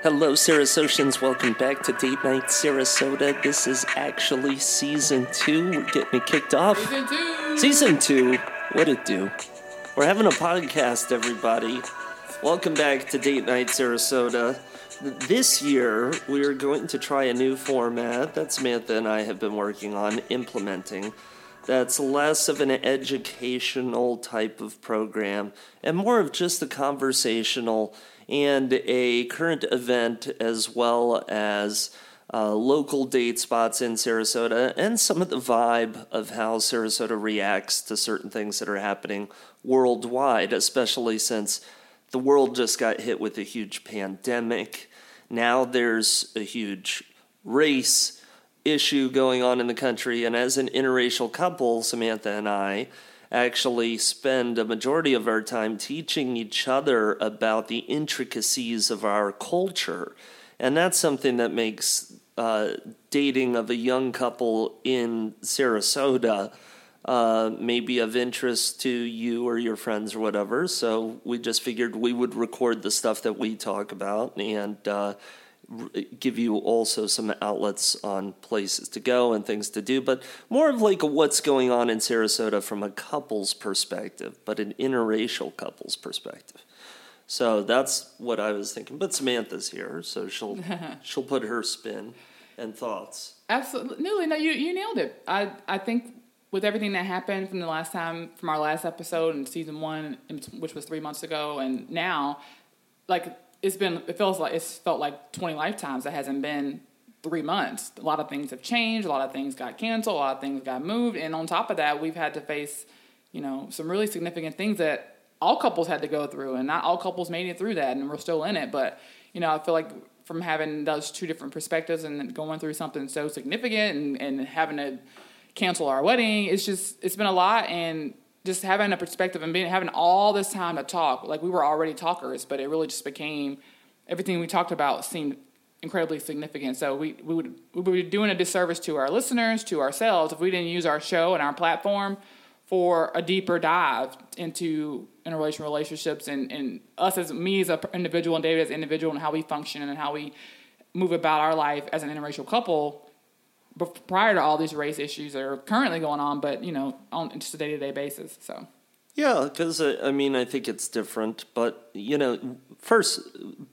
Hello, Sarasotians. Welcome back to Date Night Sarasota. This is actually season two. We're getting it kicked off. Season two. Season two. What it do? We're having a podcast, everybody. Welcome back to Date Night Sarasota. This year, we are going to try a new format that Samantha and I have been working on implementing. That's less of an educational type of program and more of just a conversational and a current event as well as uh, local date spots in Sarasota and some of the vibe of how Sarasota reacts to certain things that are happening worldwide, especially since the world just got hit with a huge pandemic. Now there's a huge race issue going on in the country, and as an interracial couple, Samantha and I actually spend a majority of our time teaching each other about the intricacies of our culture. And that's something that makes uh, dating of a young couple in Sarasota uh, maybe of interest to you or your friends or whatever. So we just figured we would record the stuff that we talk about and uh, give you also some outlets on places to go and things to do, but more of like what's going on in Sarasota from a couple's perspective, but an interracial couple's perspective. So that's what I was thinking. But Samantha's here, so she'll she'll put her spin and thoughts. Absolutely, no, you you nailed it. I I think with everything that happened from the last time from our last episode in season one, which was three months ago, and now, like it's been it feels like it's felt like 20 lifetimes. It hasn't been three months. A lot of things have changed. A lot of things got canceled. A lot of things got moved. And on top of that we've had to face you know some really significant things that all couples had to go through. And not all couples made it through that and we're still in it. But you know i feel like from having those two different perspectives and going through something so significant and, and having to cancel our wedding it's just it's been a lot. And just having a perspective and being having all this time to talk. Like we were already talkers, but it really just became everything we talked about seemed incredibly significant. So we, we would we would be doing a disservice to our listeners, to ourselves, if we didn't use our show and our platform for a deeper dive into interrelational relationships and, and us as me as an individual and David as an individual and how we function and how we move about our life as an interracial couple prior to all these race issues that are currently going on, but you know, on just a day to day basis. So. Yeah, because uh, I mean, I think it's different, but you know, first,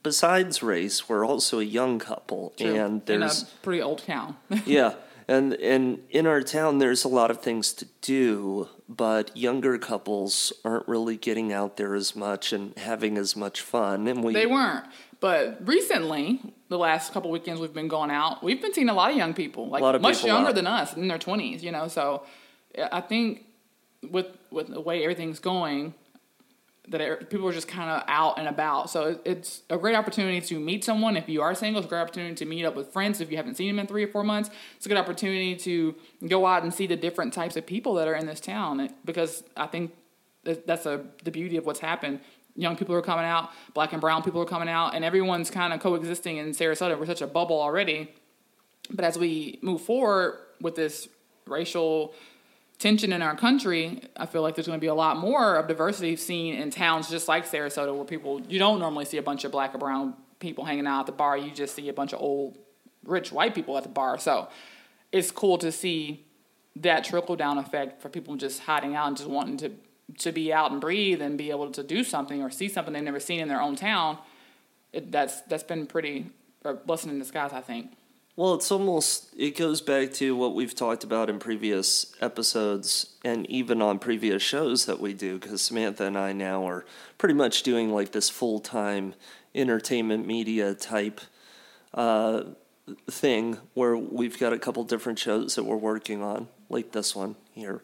besides race, we're also a young couple, True. and there's in a pretty old town. yeah, and and in our town, there's a lot of things to do, but younger couples aren't really getting out there as much and having as much fun, and we they weren't. But recently, the last couple weekends we've been going out, we've been seeing a lot of young people, like much younger out. than us, in their twenties. You know, so I think with with the way everything's going, that it, people are just kind of out and about. So it, it's a great opportunity to meet someone if you are single. It's a great opportunity to meet up with friends if you haven't seen them in three or four months. It's a good opportunity to go out and see the different types of people that are in this town because I think that's a, the beauty of what's happened young people are coming out, black and brown people are coming out, and everyone's kind of coexisting in Sarasota. We're such a bubble already. But as we move forward with this racial tension in our country, I feel like there's going to be a lot more of diversity seen in towns just like Sarasota, where people you don't normally see a bunch of black or brown people hanging out at the bar. You just see a bunch of old, rich white people at the bar. So it's cool to see that trickle down effect for people just hiding out and just wanting to to be out and breathe and be able to do something or see something they've never seen in their own town, it, that's that's been pretty a blessing in disguise, I think. Well, it's almost it goes back to what we've talked about in previous episodes and even on previous shows that we do because Samantha and I now are pretty much doing like this full time entertainment media type uh, thing where we've got a couple different shows that we're working on, like this one here.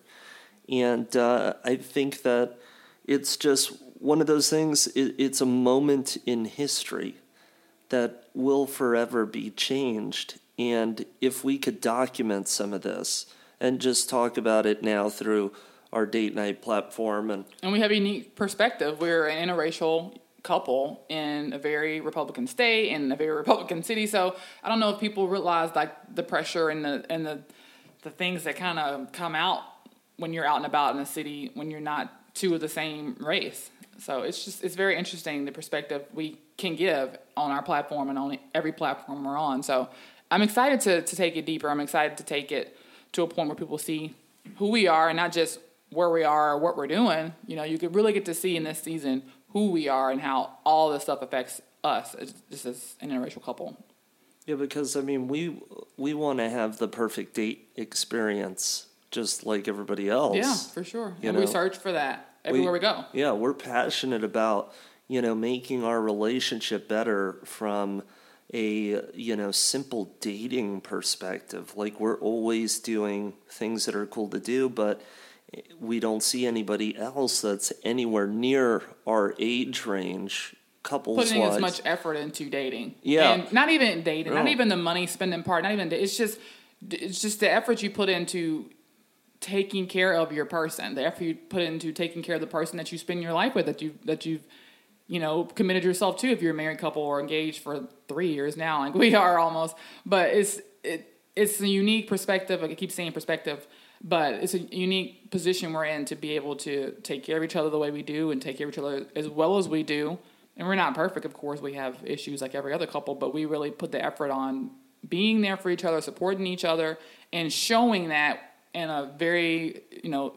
And uh, I think that it's just one of those things, it, it's a moment in history that will forever be changed. And if we could document some of this and just talk about it now through our date night platform and and we have a unique perspective. We're an interracial couple in a very Republican state in a very Republican city. So I don't know if people realize like the pressure and the and the the things that kind of come out when you're out and about in the city when you're not two of the same race. So it's just it's very interesting the perspective we can give on our platform and on every platform we're on. So I'm excited to to take it deeper. I'm excited to take it to a point where people see who we are and not just where we are or what we're doing. You know, you could really get to see in this season who we are and how all this stuff affects us just as an interracial couple. Yeah, because I mean, we we want to have the perfect date experience, just like everybody else. Yeah, for sure. You and know? we search for that everywhere we, we go. Yeah, we're passionate about you know making our relationship better from a you know simple dating perspective. Like we're always doing things that are cool to do, but we don't see anybody else that's anywhere near our age range couples putting as much effort into dating. Yeah, and not even dating, no. not even the money spending part. Not even it's just it's just the effort you put into taking care of your person. The effort you put into taking care of the person that you spend your life with. That you that you've you know committed yourself to. If you're a married couple or engaged for three years now, like we are almost. But it's it it's a unique perspective. Like I keep saying perspective but it's a unique position we're in to be able to take care of each other the way we do and take care of each other as well as we do and we're not perfect, of course. We have issues like every other couple, but we really put the effort on being there for each other, supporting each other, and showing that in a very you know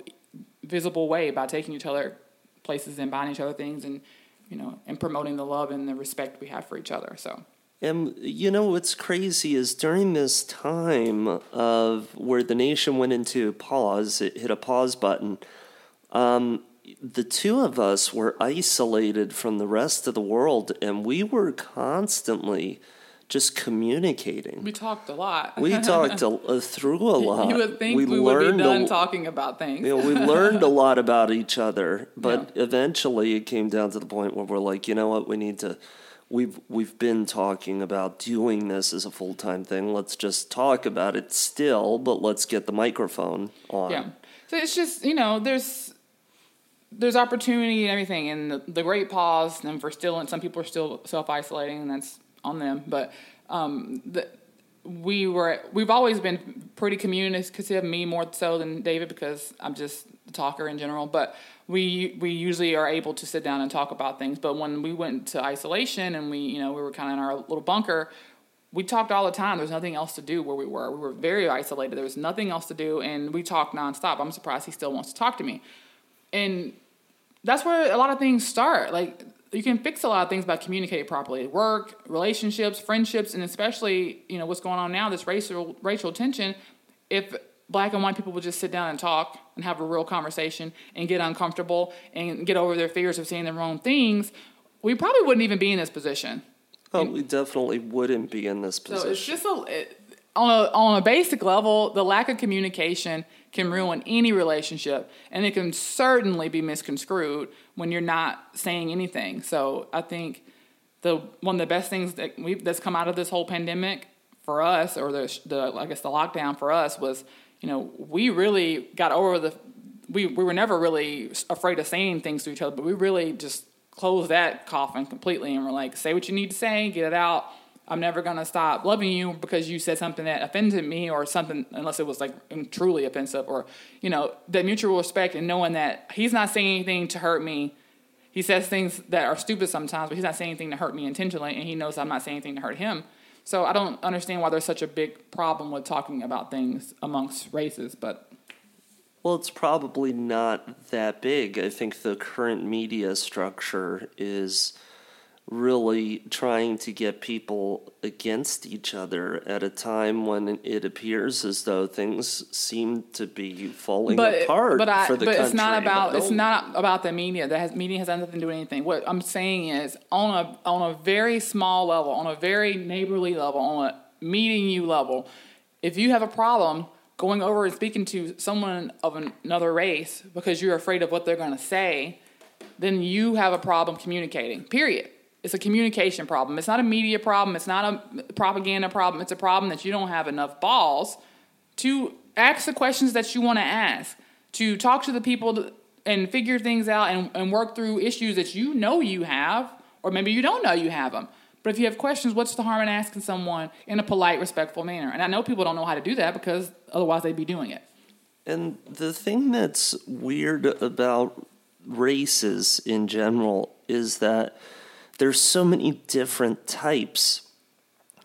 visible way by taking each other places and buying each other things and you know and promoting the love and the respect we have for each other. So. And you know what's crazy is during this time of where the nation went into pause, it hit a pause button. Um, the two of us were isolated from the rest of the world and we were constantly just communicating. We talked a lot. we talked a, uh, through a lot. You would think we, we would be done a, talking about things. you know, we learned a lot about each other, but yeah. eventually it came down to the point where we're like, you know what, we need to. We've we've been talking about doing this as a full time thing. Let's just talk about it still, but let's get the microphone on. Yeah. So it's just you know, there's there's opportunity and everything, and the, the great pause. And for still, and some people are still self isolating, and that's on them. But um, the, we were we've always been pretty communicative. Me more so than David because I'm just a talker in general. But we we usually are able to sit down and talk about things. But when we went to isolation and we you know we were kind of in our little bunker. We talked all the time. There was nothing else to do where we were. We were very isolated. There was nothing else to do, and we talked nonstop. I'm surprised he still wants to talk to me. And that's where a lot of things start. Like you can fix a lot of things by communicating properly. at Work, relationships, friendships, and especially you know what's going on now. This racial racial tension. If black and white people would just sit down and talk and have a real conversation and get uncomfortable and get over their fears of saying the wrong things, we probably wouldn't even be in this position. Oh, and, we definitely wouldn't be in this position. So it's just a it, on a on a basic level, the lack of communication can ruin any relationship, and it can certainly be misconstrued when you're not saying anything. So I think the one of the best things that we that's come out of this whole pandemic for us, or the the I guess the lockdown for us was, you know, we really got over the we we were never really afraid of saying things to each other, but we really just closed that coffin completely and we're like, say what you need to say, get it out I'm never gonna stop loving you because you said something that offended me or something, unless it was like truly offensive or you know that mutual respect and knowing that he's not saying anything to hurt me. He says things that are stupid sometimes, but he's not saying anything to hurt me intentionally, and he knows I'm not saying anything to hurt him. So I don't understand why there's such a big problem with talking about things amongst races, but well, it's probably not that big. I think the current media structure is really trying to get people against each other at a time when it appears as though things seem to be falling but, apart but I, for the but country. it's not about it's not about the media. That has media has nothing to do with anything. What I'm saying is on a on a very small level, on a very neighborly level, on a meeting you level, if you have a problem going over and speaking to someone of another race because you're afraid of what they're going to say, then you have a problem communicating. Period. It's a communication problem. It's not a media problem. It's not a propaganda problem. It's a problem that you don't have enough balls to ask the questions that you want to ask, to talk to the people and figure things out and, and work through issues that you know you have, or maybe you don't know you have them. But if you have questions, what's the harm in asking someone in a polite, respectful manner? And I know people don't know how to do that because otherwise they'd be doing it. And the thing that's weird about races in general is that there's so many different types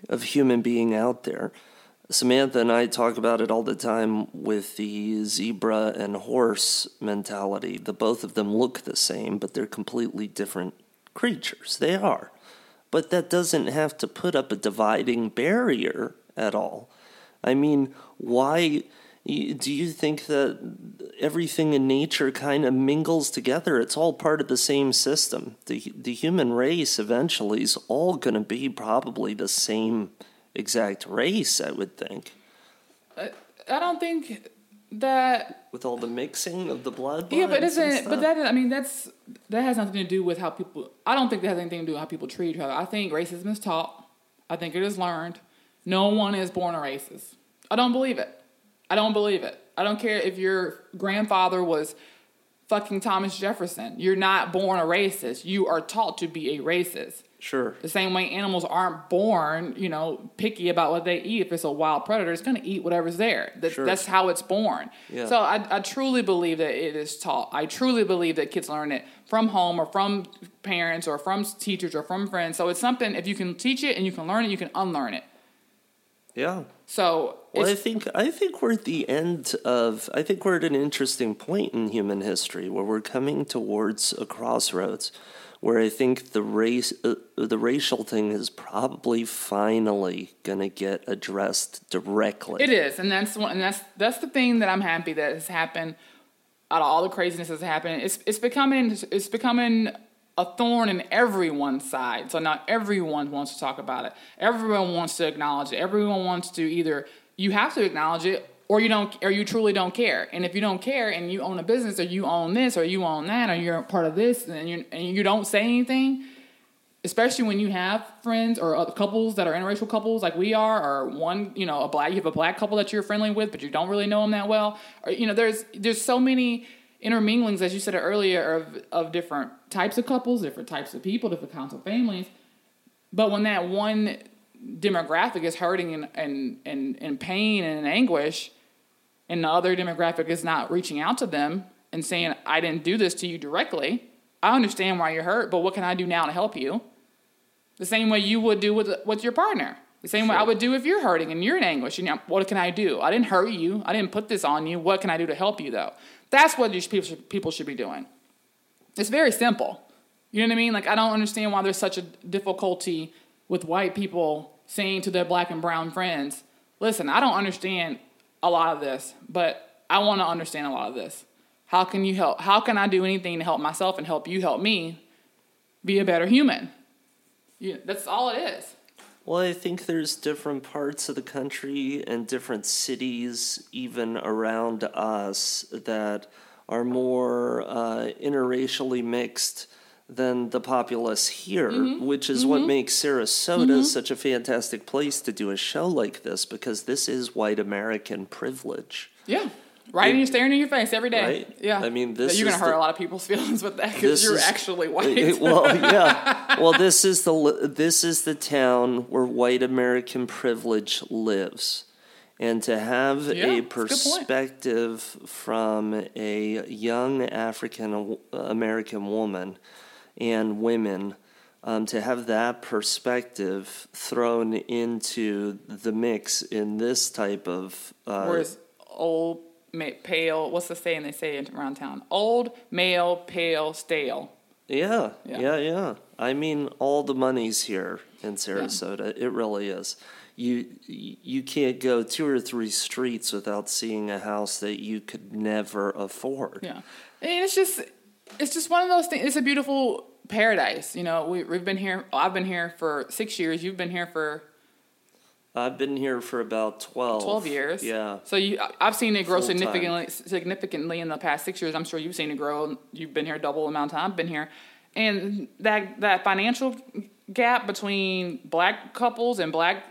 of human being out there. Samantha and I talk about it all the time with the zebra and horse mentality. The both of them look the same, but they're completely different creatures. They are. But that doesn't have to put up a dividing barrier at all. I mean, why do you think that everything in nature kind of mingles together? It's all part of the same system. The the human race eventually is all going to be probably the same exact race, I would think. I, I don't think that with all the mixing of the blood. Yeah, but isn't but that I mean that's that has nothing to do with how people. I don't think that has anything to do with how people treat each other. I think racism is taught. I think it is learned. No one is born a racist. I don't believe it. I don't believe it. I don't care if your grandfather was fucking Thomas Jefferson. You're not born a racist. You are taught to be a racist. Sure. The same way animals aren't born, you know, picky about what they eat. If it's a wild predator, it's going to eat whatever's there. That, sure. That's how it's born. Yeah. So I, I truly believe that it is taught. I truly believe that kids learn it from home or from parents or from teachers or from friends. So it's something, if you can teach it and you can learn it, you can unlearn it. Yeah. So well, I think I think we're at the end of I think we're at an interesting point in human history where we're coming towards a crossroads where I think the race, uh, the racial thing is probably finally going to get addressed directly. It is, and that's one, and that's that's the thing that I'm happy that has happened. Out of all the craziness that's happening, it's it's becoming it's becoming a thorn in everyone's side. So now everyone wants to talk about it. Everyone wants to acknowledge it. Everyone wants to either you have to acknowledge it or you don't or you truly don't care and if you don't care and you own a business or you own this or you own that or you're part of this and you and you don't say anything especially when you have friends or couples that are interracial couples like we are or one you know a black you have a black couple that you're friendly with but you don't really know them that well or you know there's there's so many interminglings as you said earlier of of different types of couples different types of people different kinds of families but when that one demographic is hurting and and and in pain and in anguish and the other demographic is not reaching out to them and saying, I didn't do this to you directly. I understand why you're hurt, but what can I do now to help you? The same way you would do with, with your partner. The same sure. way I would do if you're hurting and you're in anguish. And what can I do? I didn't hurt you. I didn't put this on you. What can I do to help you, though? That's what these people should, people should be doing. It's very simple. You know what I mean? Like, I don't understand why there's such a difficulty with white people saying to their black and brown friends, listen, I don't understand a lot of this, but I want to understand a lot of this. How can you help? How can I do anything to help myself and help you help me be a better human? Yeah, that's all it is. Well, I think there's different parts of the country and different cities, even around us, that are more uh, interracially mixed than the populace here, mm-hmm. which is mm-hmm. what makes Sarasota mm-hmm. such a fantastic place to do a show like this because this is white American privilege. Yeah. Right, and you're staring in your face every day. Right? Yeah. I mean, this you're going to hurt the, a lot of people's feelings with that because you're is, actually white. It, well, yeah. well, this is the this is the town where white American privilege lives, and to have yeah, a perspective from a young African American woman and women um, to have that perspective thrown into the mix in this type of. Uh, Whereas old, pale, what's the saying they say around town? Old, male, pale, stale. Yeah, yeah, yeah, yeah. I mean, all the money's here in Sarasota. Yeah. It really is. You you can't go two or three streets without seeing a house that you could never afford. Yeah, and it's just it's just one of those things. It's a beautiful paradise. You know, we, we've been here. I've been here for six years. You've been here for. I've been here for about twelve. Twelve years. Yeah. So you, I've seen it grow Full significantly, time. significantly in the past six years. I'm sure you've seen it grow. You've been here double the amount of time I've been here, and that that financial gap between black couples and black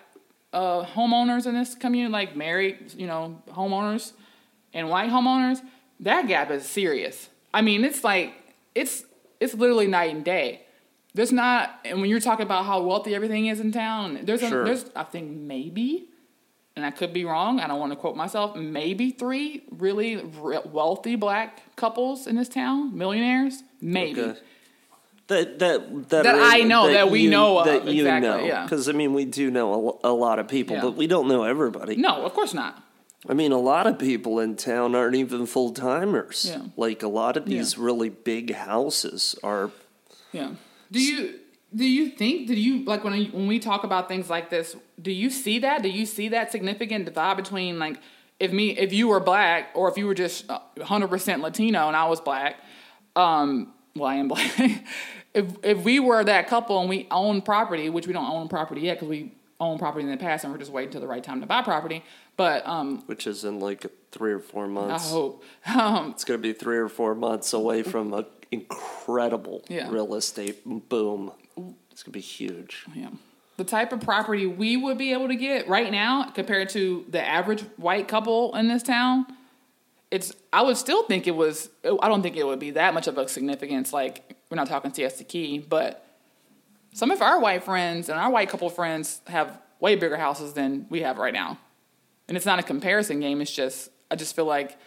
uh, homeowners in this community, like married, you know, homeowners and white homeowners, that gap is serious. I mean, it's like it's it's literally night and day. There's not, and when you're talking about how wealthy everything is in town, there's a, there's I think maybe and I could be wrong. I don't want to quote myself. Maybe three really re- wealthy black couples in this town, millionaires. Maybe. Okay. That that that, That are- I know, that we you- know of, that you exactly, know yeah. because I mean we do know a, a lot of people Yeah. but we don't know everybody. No, of course not. I mean a lot of people in town aren't even full timers. Yeah. Like a lot of Yeah. these really big houses are. Yeah. Do you do you think do you like when when we talk about things like this? Do you see that? Do you see that significant divide between like if me if you were black or if you were just hundred percent Latino and I was black? Um, well, I am black. if if we were that couple and we own property, which we don't own property yet because we own property in the past and we're just waiting till the right time to buy property. But um, Which is in like three or four months. I hope. Um, It's going to be three or four months away from an incredible Yeah. real estate boom. It's going to be huge. Yeah. The type of property we would be able to get right now compared to the average white couple in this town, it's I would still think it was I don't think it would be that much of a significance like we're not talking Siesta Key, but some of our white friends and our white couple friends have way bigger houses than we have right now. And it's not a comparison game, it's just I just feel like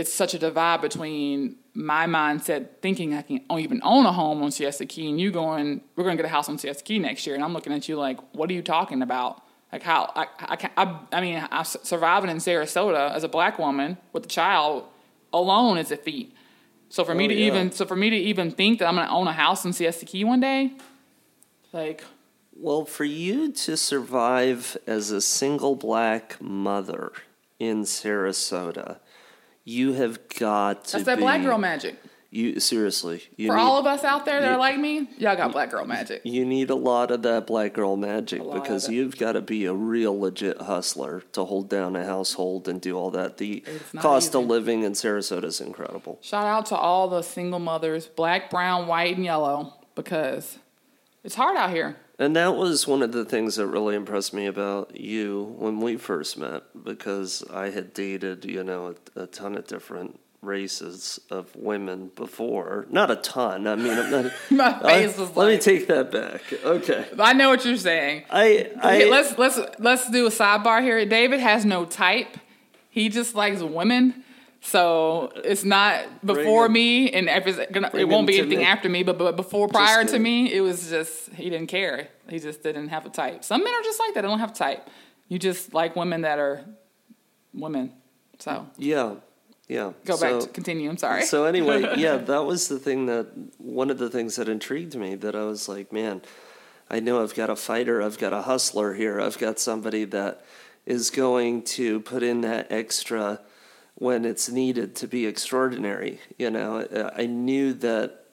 it's such a divide between my mindset thinking I can even own a home on Siesta Key and you going, we're going to get a house on Siesta Key next year. And I'm looking at you like, what are you talking about? Like how, I, I, can, I, I mean, I'm surviving in Sarasota as a black woman with a child alone is a feat. So for me Oh, to yeah. even, so for me to even think that I'm going to own a house in Siesta Key one day, like, Well, for you to survive as a single black mother in Sarasota, you have got to that's that be, black girl magic. You seriously, you For need, all of us out there that you- are like me, y'all got black girl magic. you need a lot of that black girl magic because you've got to be a real legit hustler to hold down a household and do all that. The cost of living in Sarasota is incredible. Shout out to all the single mothers, black, brown, white, and yellow, because it's hard out here. And that was one of the things that really impressed me about you when we first met, because I had dated, you know, a, a ton of different races of women before. Not a ton. I mean, I'm not, My I- face was let me take that back. Okay, I know what you're saying. I, I let's let's let's do a sidebar here. David has no type. He just likes women. So it's not before him- me, and if it's gonna, it won't be anything me. after me. But but before prior to me, it was just he didn't care. He just didn't have a type. Some men are just like that. They don't have a type. You just like women that are women. So yeah, yeah. go So- back to continue. I'm sorry. So anyway, yeah, that was the thing that one of the things that intrigued me that I was like, man, I know I've got a fighter, I've got a hustler here, I've got somebody that is going to put in that extra when it's needed to be extraordinary. You know, I knew that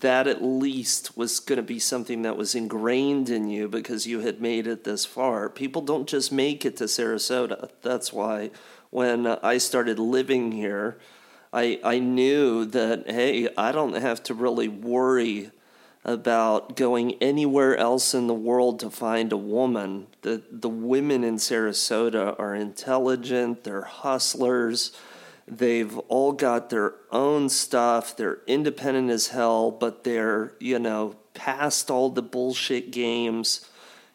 that at least was going to be something that was ingrained in you because you had made it this far. People don't just make it to Sarasota. That's why when I started living here, I I knew that hey, I don't have to really worry about going anywhere else in the world to find a woman. The the women in Sarasota are intelligent, they're hustlers. They've all got their own stuff. They're independent as hell, but they're, you know, past all the bullshit games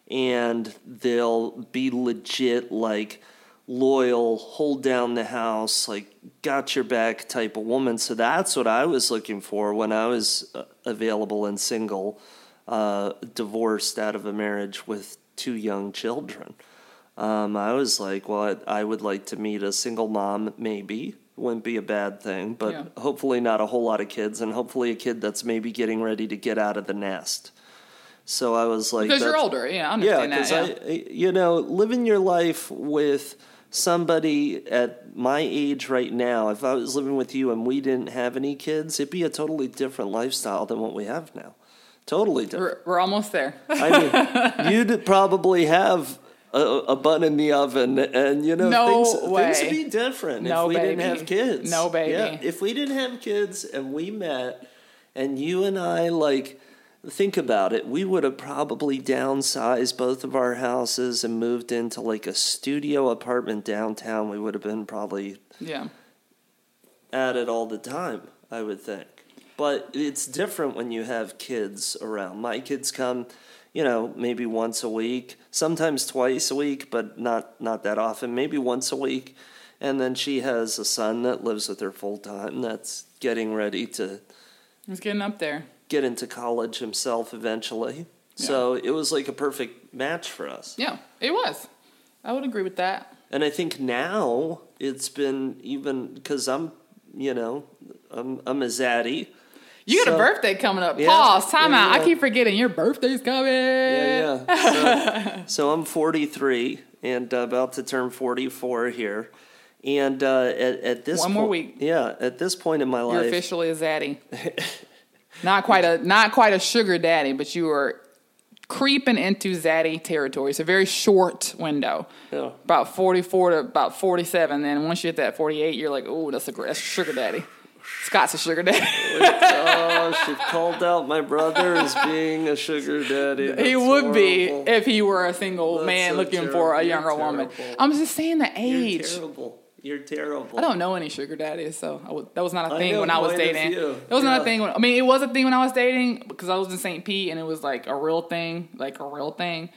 and they'll be legit like loyal, hold down the house, like got your back type of woman. So that's what I was looking for when I was uh, available and single, uh, divorced out of a marriage with two young children. Um, I was like, well, I, I would like to meet a single mom, maybe. Wouldn't be a bad thing, but Yeah. hopefully not a whole lot of kids, and hopefully a kid that's maybe getting ready to get out of the nest. So I was like, because you're older, yeah, I yeah, because. Yeah. I, I- you know, living your life with somebody at my age right now, if I was living with you and we didn't have any kids, it'd be a totally different lifestyle than what we have now. Totally different. We're, we're almost there. I mean, you'd probably have a, a bun in the oven, and you know, No things, things would be different No, if we didn't have kids. No, baby. Yeah, if we didn't have kids and we met, and you and I like think about it, we would have probably downsized both of our houses and moved into like a studio apartment downtown. We would have been probably yeah. at it all the time, I would think. But it's different when you have kids around. My kids come, you know, maybe once a week, sometimes twice a week, but not not that often. Maybe once a week, and then she has a son that lives with her full time. That's getting ready to He's getting up there. get into college himself eventually. So it was like a perfect match for us. Yeah, it was. I would agree with that. And I think now it's been even because I'm, you know, I'm, I'm a zaddy. You got So- a birthday coming up. Yeah, Pause. Time yeah, out. I keep forgetting your birthday's coming. Yeah, yeah. So, so I'm 43 and uh, about to turn 44 here. And uh, at, at this One more po- week. Yeah, at this point in my life. You're officially a zaddy. not quite a not quite a sugar daddy, but you are creeping into zaddy territory. It's a very short window. Yeah. About 44 to about 47. Then once you hit that 48, you're like, oh, that's a that's a sugar daddy. Scott's a sugar daddy. oh, she called out my brother as being a sugar daddy. he That's would be if he were a single That's man so looking terrible. for a younger woman. I'm just saying the age. You're terrible. You're terrible. I don't know any sugar daddies, so I that was not a thing know when I was dating. It was not a thing. When, I mean, it was a thing when I was dating because I was in St. Pete and it was like a real thing, like a real thing.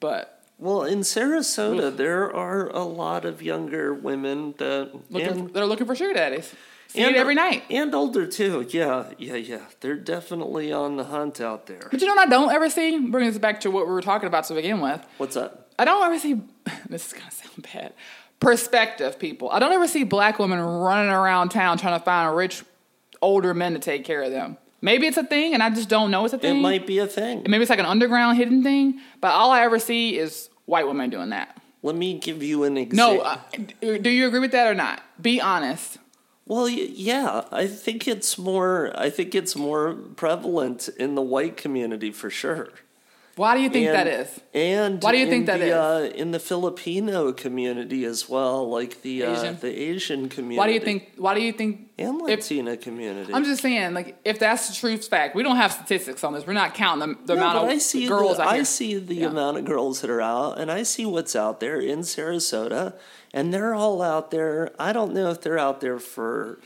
But Well, in Sarasota, mm. there are a lot of younger women that looking, and, they're looking for sugar daddies. See and it every night. and older too. Yeah, yeah, yeah. They're definitely on the hunt out there. But you know what I don't ever see? Bringing us back to what we were talking about to begin with. What's that? I don't ever see. This is gonna sound bad. Perspective people. I don't ever see black women running around town trying to find rich, older men to take care of them. Maybe it's a thing, and I just don't know it's a thing. It might be a thing. Maybe it's like an underground hidden thing. But all I ever see is white women doing that. Let me give you an example. No, uh, do you agree with that or not? Be honest. Well, yeah, I think it's more. I think it's more prevalent in the white community for sure. Why do you think and, that is? And Why do you think that the, is? Uh, in the Filipino community as well, like the Asian? Uh, the Asian community. Why do you think? Why do you think? And if- community. I'm just saying, like, if that's the truth fact, we don't have statistics on this. We're not counting the, the No, amount of I see girls the, I see the Yeah. amount of girls that are out, and I see what's out there in Sarasota, and they're all out there. I don't know if they're out there for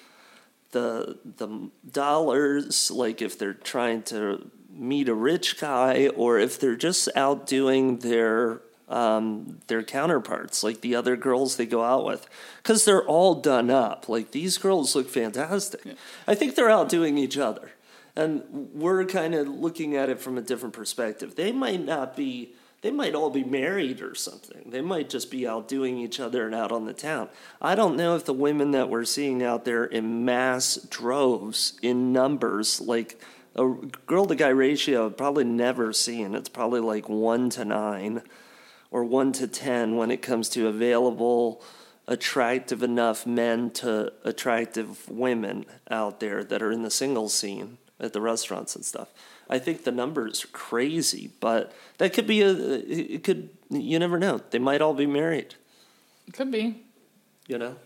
the the dollars, like if they're trying to meet a rich guy, or if they're just out doing their um, their counterparts, like the other girls they go out with, because they're all done up. Like these girls look fantastic. I think they're out doing each other, and we're kind of looking at it from a different perspective. They might not be. They might all be married or something. They might just be out doing each other and out on the town. I don't know if the women that we're seeing out there in mass droves, in numbers, like a girl to guy ratio, I've probably never seen. It's probably like one to nine or one to ten when it comes to available, attractive enough men to attractive women out there that are in the single scene at the restaurants and stuff. I think the numbers are crazy, but that could be a. It could. You never know. They might all be married. Could be. You know.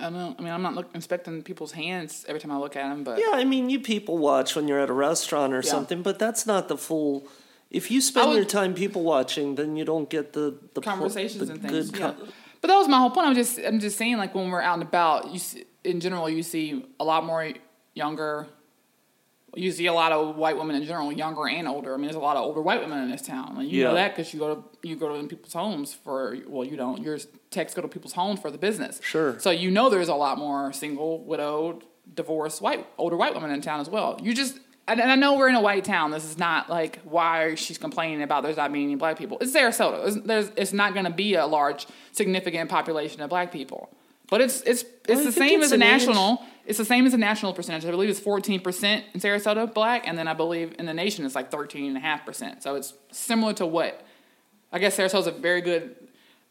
I don't know. I mean, I'm not look, inspecting people's hands every time I look at them, but Yeah, I mean, you people watch when you're at a restaurant or Yeah. something, but that's not the full. If you spend would- your time people watching, then you don't get the the pl- conversations the and things. Yeah. But that was my whole point. I'm just I'm just saying like when we're out and about, you see, in general you see a lot more younger. You see a lot of white women in general, younger and older. I mean, there's a lot of older white women in this town. Like, you know that because you go to you go to people's homes for well, you don't. Your texts go to people's homes for the business. Sure. So you know there's a lot more single, widowed, divorced white older white women in town as well. You just and, and I know we're in a white town. This is not like why she's complaining about there's not being any black people. It's Sarasota. It's, there's, it's not going to be a large, significant population of black people. But it's it's it's I the same it's as a an age- national. It's the same as a national percentage. I believe it's fourteen percent in Sarasota black, and then I believe in the nation it's like thirteen and a half percent. So it's similar to what I guess Sarasota's a very good.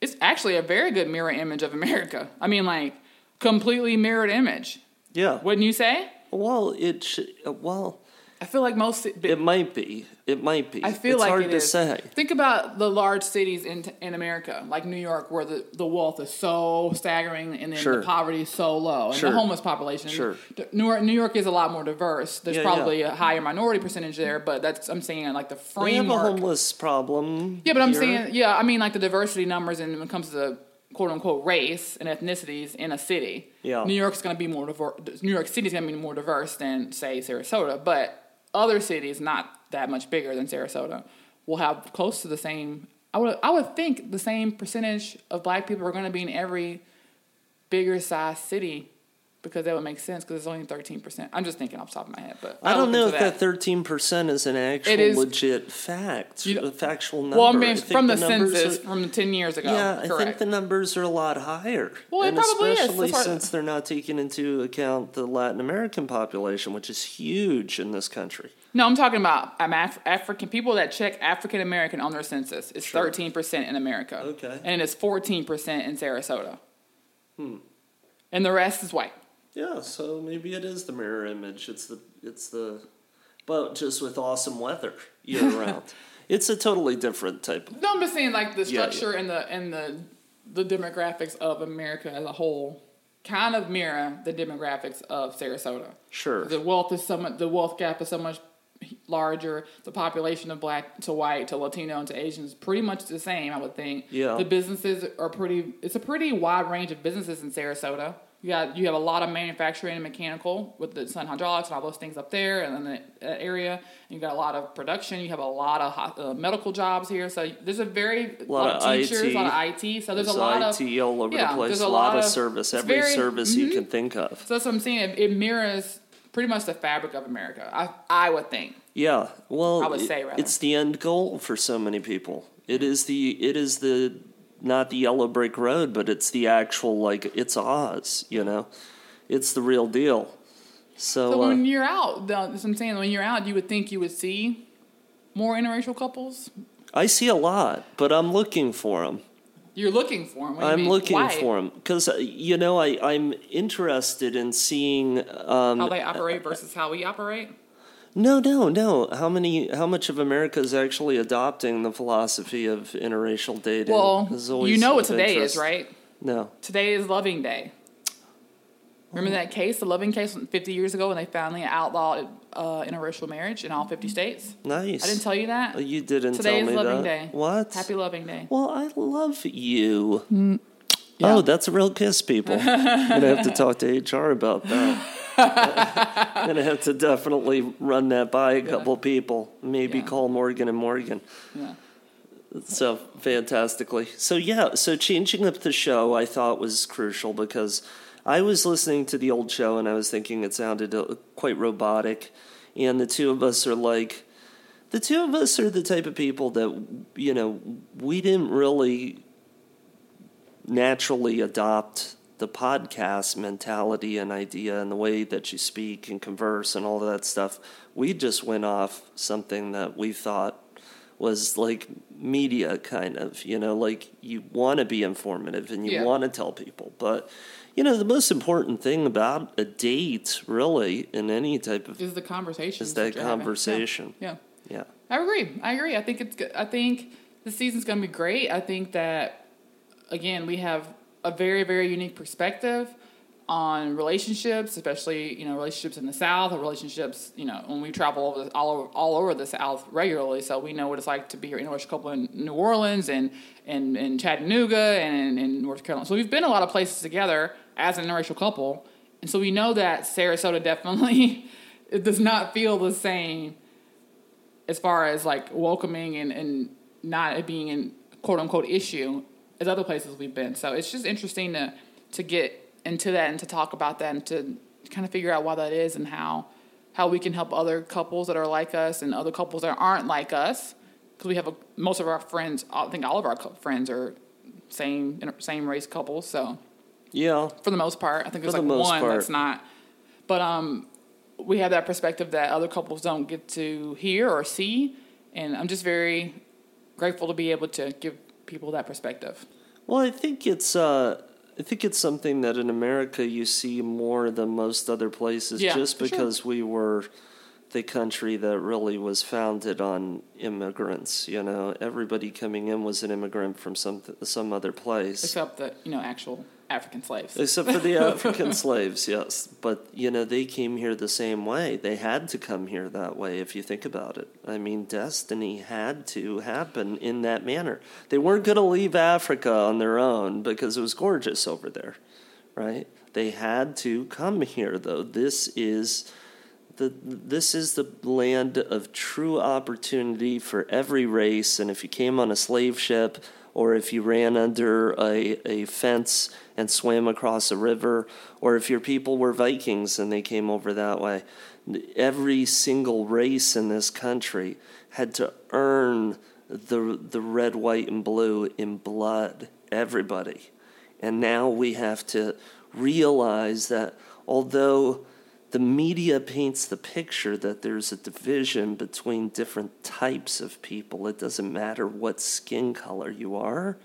It's actually a very good mirror image of America. I mean, like completely mirrored image. Yeah. Wouldn't you say? Well, it sh- well, I feel like most. it might be. It might be. I feel it's like hard it to is. say. Think about the large cities in in America, like New York, where the, the wealth is so staggering and then Sure. the poverty is so low, and Sure. the homeless population. Sure. New York, New York is a lot more diverse. There's Yeah, probably yeah. a higher minority percentage there, but that's I'm saying like the framework. We have a homeless problem. Yeah, but I'm here. saying, yeah, I mean, like the diversity numbers, and when it comes to the quote unquote race and ethnicities in a city, Yeah. New York's going to be more diverse. New York City's going to be more diverse than say Sarasota, but other cities not that much bigger than Sarasota. will have close to the same. I would I would think the same percentage of black people are going to be in every bigger size city because that would make sense because it's only thirteen percent. I'm just thinking off the top of my head, but I don't know if that thirteen percent is an actual It is- legit fact, You- a factual number. Well, I I mean, think from the, numbers census are- from ten years ago. yeah, I think the numbers are a lot higher. Well, it and probably is. especially why- since they're not taking into account the Latin American population, which is huge in this country. No, I'm talking about I'm Af- African people that check African American on their census. It's Sure. thirteen percent in America. Okay. and it's fourteen percent in Sarasota. Hmm. And the rest is white. Yeah, so maybe it is the mirror image. It's the it's the, but just with awesome weather year round. It's a totally different type. Of, No, I'm just saying like the Yeah, yeah. structure and the and the the demographics of America as a whole kind of mirror the demographics of Sarasota. sure. The wealth is so much. The wealth gap is so much larger. The population of black to white to Latino and to Asian is pretty much the same. I would think. Yeah. The businesses are pretty. It's a pretty wide range of businesses in Sarasota. You got you have a lot of manufacturing and mechanical with the Sun Hydraulics and all those things up there and in the that area. You got a lot of production. You have a lot of uh, medical jobs here. So there's a very lot, of of teachers, IT. a lot of IT. So there's, There's a lot of IT all over yeah, the place. there's A a lot, lot of service. Every very- service you mhm. can think of. so that's what I'm saying. It, it mirrors pretty much the fabric of America. I I would think. Yeah, well, I would say, rather. it's the end goal for so many people. It is the it is the not the yellow brick road, but it's the actual like it's Oz. You know, it's the real deal. So, So uh, when you're out, that's I'm saying. When you're out, you would think you would see more interracial couples. I see a lot, but I'm looking for them. You're looking for them. I'm looking for them because you know I I'm interested in seeing. Um, how they operate versus how we operate. No, no, no. How many? How much of America is actually adopting the philosophy of interracial dating? Well, you know what today interest. is, right? No. Today is Loving Day. Remember that case, the Loving case, 50 years ago, when they finally outlawed uh, interracial marriage in all 50 states? Nice. I didn't tell you that. Oh, You didn't Today tell is me Loving that. Day. What? Happy Loving Day. Well, I love you. Mm, yeah. Oh, that's a real kiss, people. I'm gonna have to talk to HR about that. I'm gonna have to definitely run that by a couple people. Maybe Yeah. call Morgan and Morgan. Yeah. So fantastically. So yeah, so changing up the show I thought was crucial because I was listening to the old show and I was thinking it sounded uh, quite robotic, and the two of us are like, the two of us are the type of people that you know we didn't really naturally adopt the podcast mentality and idea and the way that you speak and converse and all of that stuff. We just went off something that we thought was like media kind of, you know, like you want to be informative and you Yeah. want to tell people. But, you know, the most important thing about a date, really, in any type of, Is the conversation. is that conversation. Yeah. Yeah. I agree. I agree. I think it's good. I think the season's going to be great. I think that again, we have a very very unique perspective on relationships, especially you know relationships in the South or relationships you know when we travel all over all over the South regularly. So we know what it's like to be an interracial couple in New Orleans and and, and Chattanooga and in North Carolina. So we've been a lot of places together as an interracial couple, and so we know that Sarasota definitely it does not feel the same as far as like welcoming and, and not being an quote unquote issue as other places we've been. So it's just interesting to to get into that and to talk about that and to kind of figure out why that is and how how we can help other couples that are like us and other couples that aren't like us because we have a, most of our friends I think all of our friends are same same race couples so Yeah. for the most part. I think there's For like the one part. that's not. But um, we have that perspective that other couples don't get to hear or see, and I'm just very grateful to be able to give people that perspective. Well, I think it's uh, I think it's something that in America you see more than most other places, Yeah, just for sure. because we were the country that really was founded on immigrants. You know, everybody coming in was an immigrant from some some other place. Except the you know actual African slaves. Except for the African slaves, yes. But, you know, they came here the same way. They had to come here that way, if you think about it. I mean, destiny had to happen in that manner. They weren't going to leave Africa on their own because it was gorgeous over there, right? They had to come here, though. This is the, this is the land of true opportunity for every race. And if you came on a slave ship, or if you ran under a, a fence and swam across a river, or if your people were Vikings and they came over that way, every single race in this country had to earn the, the red, white, and blue in blood. Everybody. And now we have to realize that although the media paints the picture that there's a division between different types of people. It doesn't matter what skin color you are.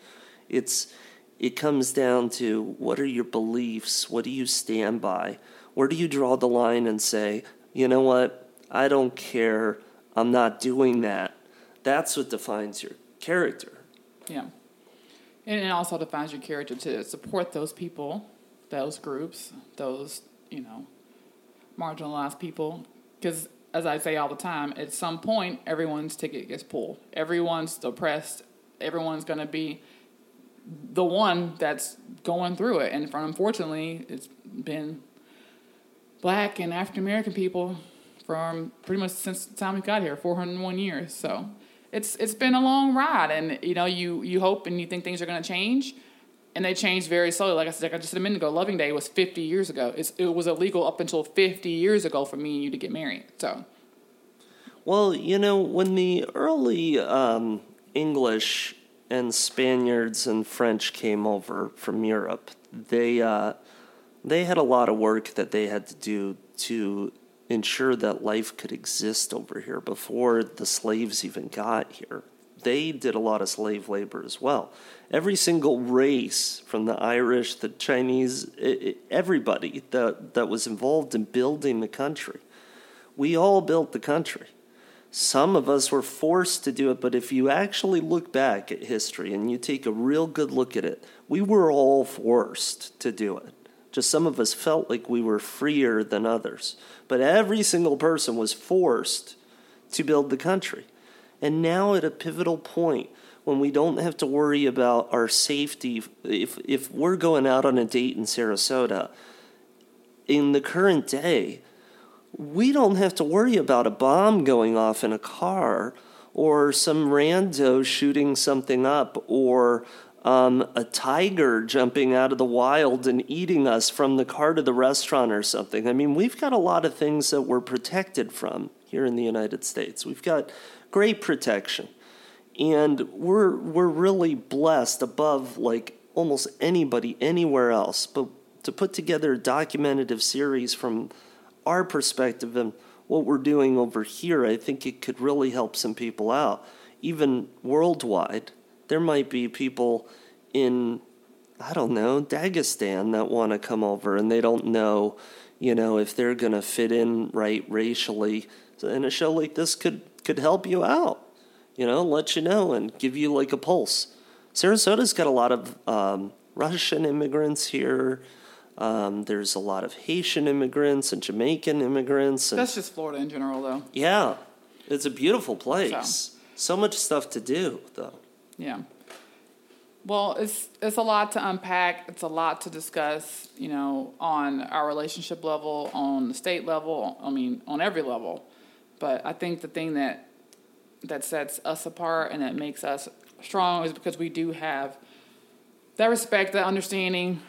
It's it comes down to what are your beliefs? What do you stand by? Where do you draw the line and say, "You know what? I don't care. I'm not doing that." That's what defines your character. Yeah. And it also defines your character to support those people, those groups, those, you know, marginalized people because as I say all the time, at some point everyone's ticket gets pulled. Everyone's oppressed. Everyone's going to be the one that's going through it. And for, unfortunately, it's been black and African American people from pretty much since the time we got here, 401 years. So it's it's been a long ride, and you know you you hope and you think things are going to change and they changed very slowly. Like I said, like I just said a minute ago, Loving Day was 50 years ago. It's, it was illegal up until 50 years ago for me and you to get married. So, well, you know, when the early um, English and Spaniards and French came over from Europe, they uh, they had a lot of work that they had to do to ensure that life could exist over here before the slaves even got here. They did a lot of slave labor as well every single race, from the Irish, the Chinese, everybody that, that was involved in building the country, we all built the country. Some of us were forced to do it, but if you actually look back at history and you take a real good look at it, we were all forced to do it. Just some of us felt like we were freer than others. But every single person was forced to build the country. And now, at a pivotal point, when we don't have to worry about our safety. If, if we're going out on a date in Sarasota, in the current day, we don't have to worry about a bomb going off in a car or some rando shooting something up or um, a tiger jumping out of the wild and eating us from the car to the restaurant or something. I mean, we've got a lot of things that we're protected from here in the United States. We've got great protection. And we're we're really blessed above like almost anybody anywhere else. But to put together a documentative series from our perspective and what we're doing over here i think it could really help some people out. Even worldwide there might be people in i don't know dagestan that want to come over and they don't know you know if they're going to fit in right racially and a show like this could could help you out you know, let you know and give you like a pulse. Sarasota's got a lot of um, Russian immigrants here. Um, there's a lot of Haitian immigrants and Jamaican immigrants. And, That's just Florida in general, though. Yeah, it's a beautiful place. So, so much stuff to do, though. Yeah. Well, it's it's a lot to unpack. It's a lot to discuss. You know, on our relationship level, on the state level. I mean, on every level. But I think the thing that that sets us apart and that makes us strong is because we do have that respect, that understanding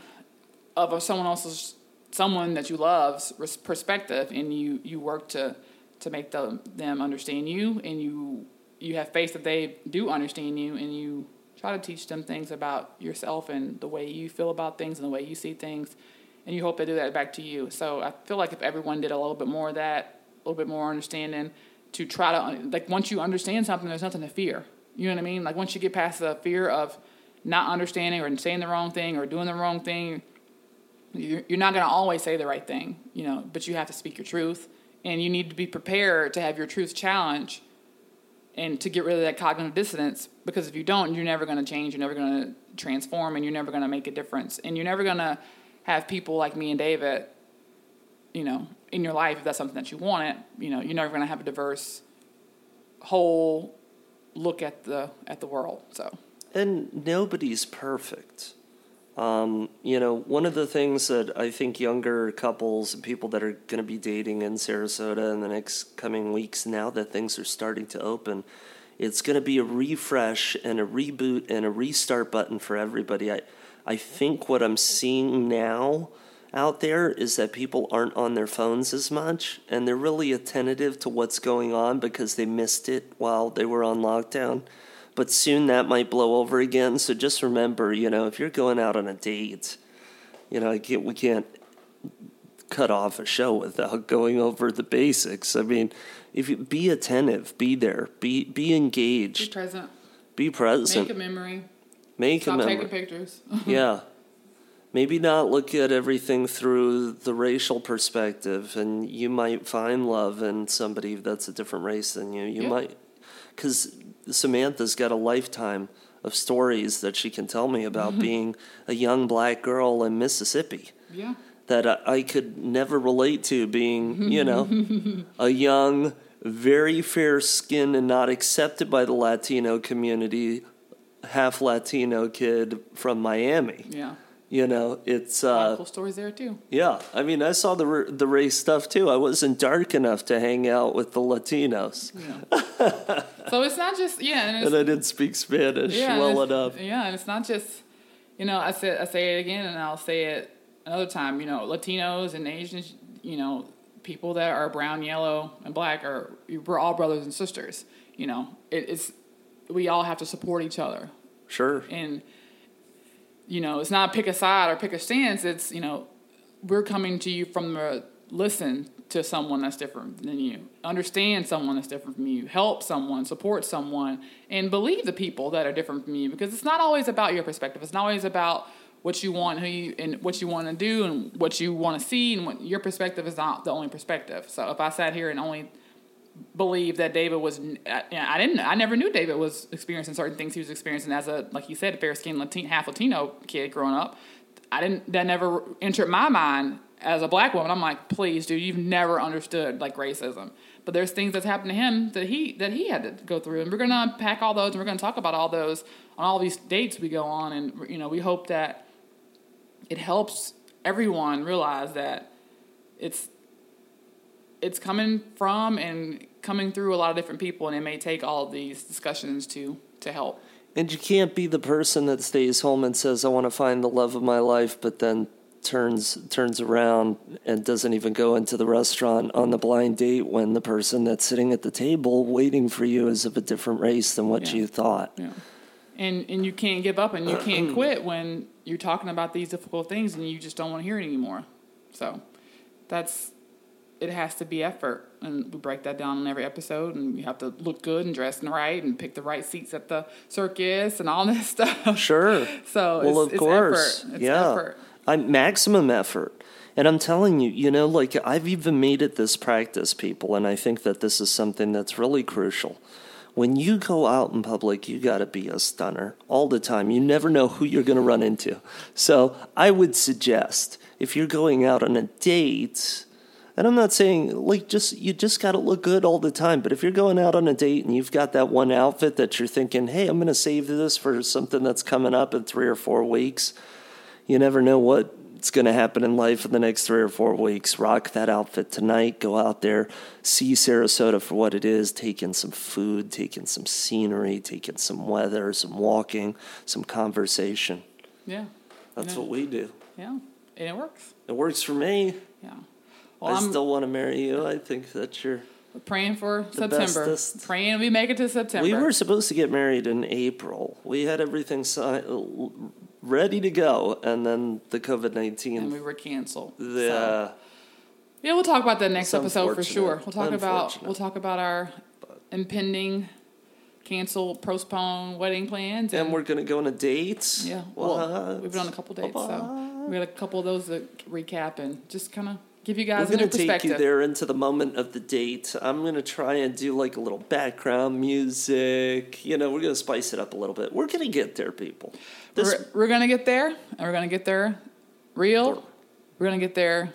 of someone else's, someone that you love's perspective, and you you work to to make them them understand you, and you you have faith that they do understand you, and you try to teach them things about yourself and the way you feel about things and the way you see things, and you hope they do that back to you. So I feel like if everyone did a little bit more of that, little bit more understanding to try to like once you understand something, there's nothing to fear. You know what I mean? Like once you get past the fear of not understanding or saying the wrong thing or doing the wrong thing, you're, you're not going to always say the right thing, you know. But you have to speak your truth, and you need to be prepared to have your truth challenged, and to get rid of that cognitive dissonance. Because if you don't, you're never going to change. You're never going to transform, and you're never going to make a difference. And you're never going to have people like me and David, you know, in your life if that's something that you want it you know you're never going to have a diverse whole look at the at the world so and nobody's perfect Um, you know, one of the things that I think younger couples and people that are going to be dating in Sarasota in the next coming weeks, now that things are starting to open, it's going to be a refresh and a reboot and a restart button for everybody. I, I think what I'm seeing now out there is that people aren't on their phones as much and they're really attentive to what's going on because they missed it while they were on lockdown but soon that might blow over again. So just remember, you know, if you're going out on a date, you know, can't, we can't cut off a show without going over the basics. I mean, if you be attentive, be there, be be engaged, be present, be present, make a memory, make Stop a memory, taking pictures. yeah. Maybe not look at everything through the racial perspective, and you might find love in somebody that's a different race than you. You Yeah. might, because Samantha's got a lifetime of stories that she can tell me about mm-hmm. being a young black girl in Mississippi yeah, that I, I could never relate to being, you know, a young, very fair skinned and not accepted by the Latino community, half Latino kid from Miami. yeah. You know, it's uh, cool stories there too. yeah. I mean, I saw the the race stuff too. I wasn't dark enough to hang out with the Latinos, Yeah. so it's not just yeah, and it's, and I didn't speak Spanish yeah, well enough. Yeah, and it's not just you know I say I say it again, and I'll say it another time. You know, Latinos and Asians, you know, people that are brown, yellow, and black are we're all brothers and sisters. You know, it, it's we all have to support each other, Sure. and you know, it's not pick a side or pick a stance. It's you know, we're coming to you from the listen to someone that's different than you, understand someone that's different from you, help someone, support someone, and believe the people that are different from you. Because it's not always about your perspective. It's not always about what you want, who you, and what you want to do, and what you want to see, and what your perspective is not the only perspective. So if I sat here and only believe that David was. I uh, I didn't. I never knew David was experiencing certain things he was experiencing as a, like you said, fair skinned half Latino kid growing up. I didn't. That never entered my mind as a black woman. I'm like, please, dude, you've never understood like racism. But there's things that's happened to him that he that he had to go through, and we're gonna unpack all those, and we're gonna talk about all those on all these dates we go on, and you know, we hope that it helps everyone realize that it's it's coming from and coming through a lot of different people, and it may take all of these discussions to to help. And you can't be the person that stays home and says, "I want to find the love of my life," but then turns turns around and doesn't even go into the restaurant on the blind date when the person that's sitting at the table waiting for you is of a different race than what Yeah. you thought. Yeah. And and you can't give up and you can't quit when you're talking about these difficult things and you just don't want to hear it anymore. So that's it has to be effort and we break that down in every episode and you have to look good and dress and right and pick the right seats at the circus and all this stuff. Sure. So well, it's, of course, effort. It's yeah. effort. I'm maximum effort. And I'm telling you, you know, like I've even made it this practice, people, and I think that this is something that's really crucial. When you go out in public, you got to be a stunner all the time. You never know who you're going to run into. So I would suggest if you're going out on a date, and I'm not saying like just you just got to look good all the time, but if you're going out on a date and you've got that one outfit that you're thinking, "Hey, I'm going to save this for something that's coming up in 3 or 4 weeks." You never know what's going to happen in life in the next 3 or 4 weeks. Rock that outfit tonight, go out there, see Sarasota for what it is, take in some food, take in some scenery, take in some weather, some walking, some conversation. Yeah. That's Yeah. what we do. Yeah. And it works. It works for me. Yeah. Well, I I'm still want to marry you. I think that you're praying for September. bestest. Praying we make it to September. We were supposed to get married in April. We had everything si- uh, ready to go, and then the COVID nineteen. and we were canceled. The So, yeah, we'll talk about that next episode for sure. We'll talk about we'll talk about our impending, cancel, postpone wedding plans. and we're gonna go on a date. yeah, well, we've been on a couple dates, so we got a couple of those to recap and just kind of give you We're guys a new gonna take you there into the moment of the date. I'm gonna try and do like a little background music. You know, we're gonna spice it up a little bit. We're gonna get there, people. This We're, we're gonna get there, and we're gonna get there real. We're gonna get there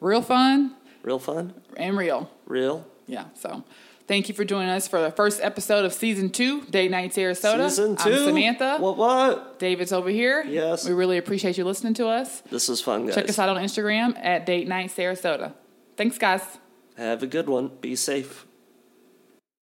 real fun real fun, and real. real. Yeah, so Thank you for joining us for the first episode of season two, Date Night Sarasota. Season two. I'm Samantha. What? What? David's over here. Yes. We really appreciate you listening to us. This is fun, guys. Check us out on Instagram at Date Night Sarasota. Thanks, guys. Have a good one. Be safe.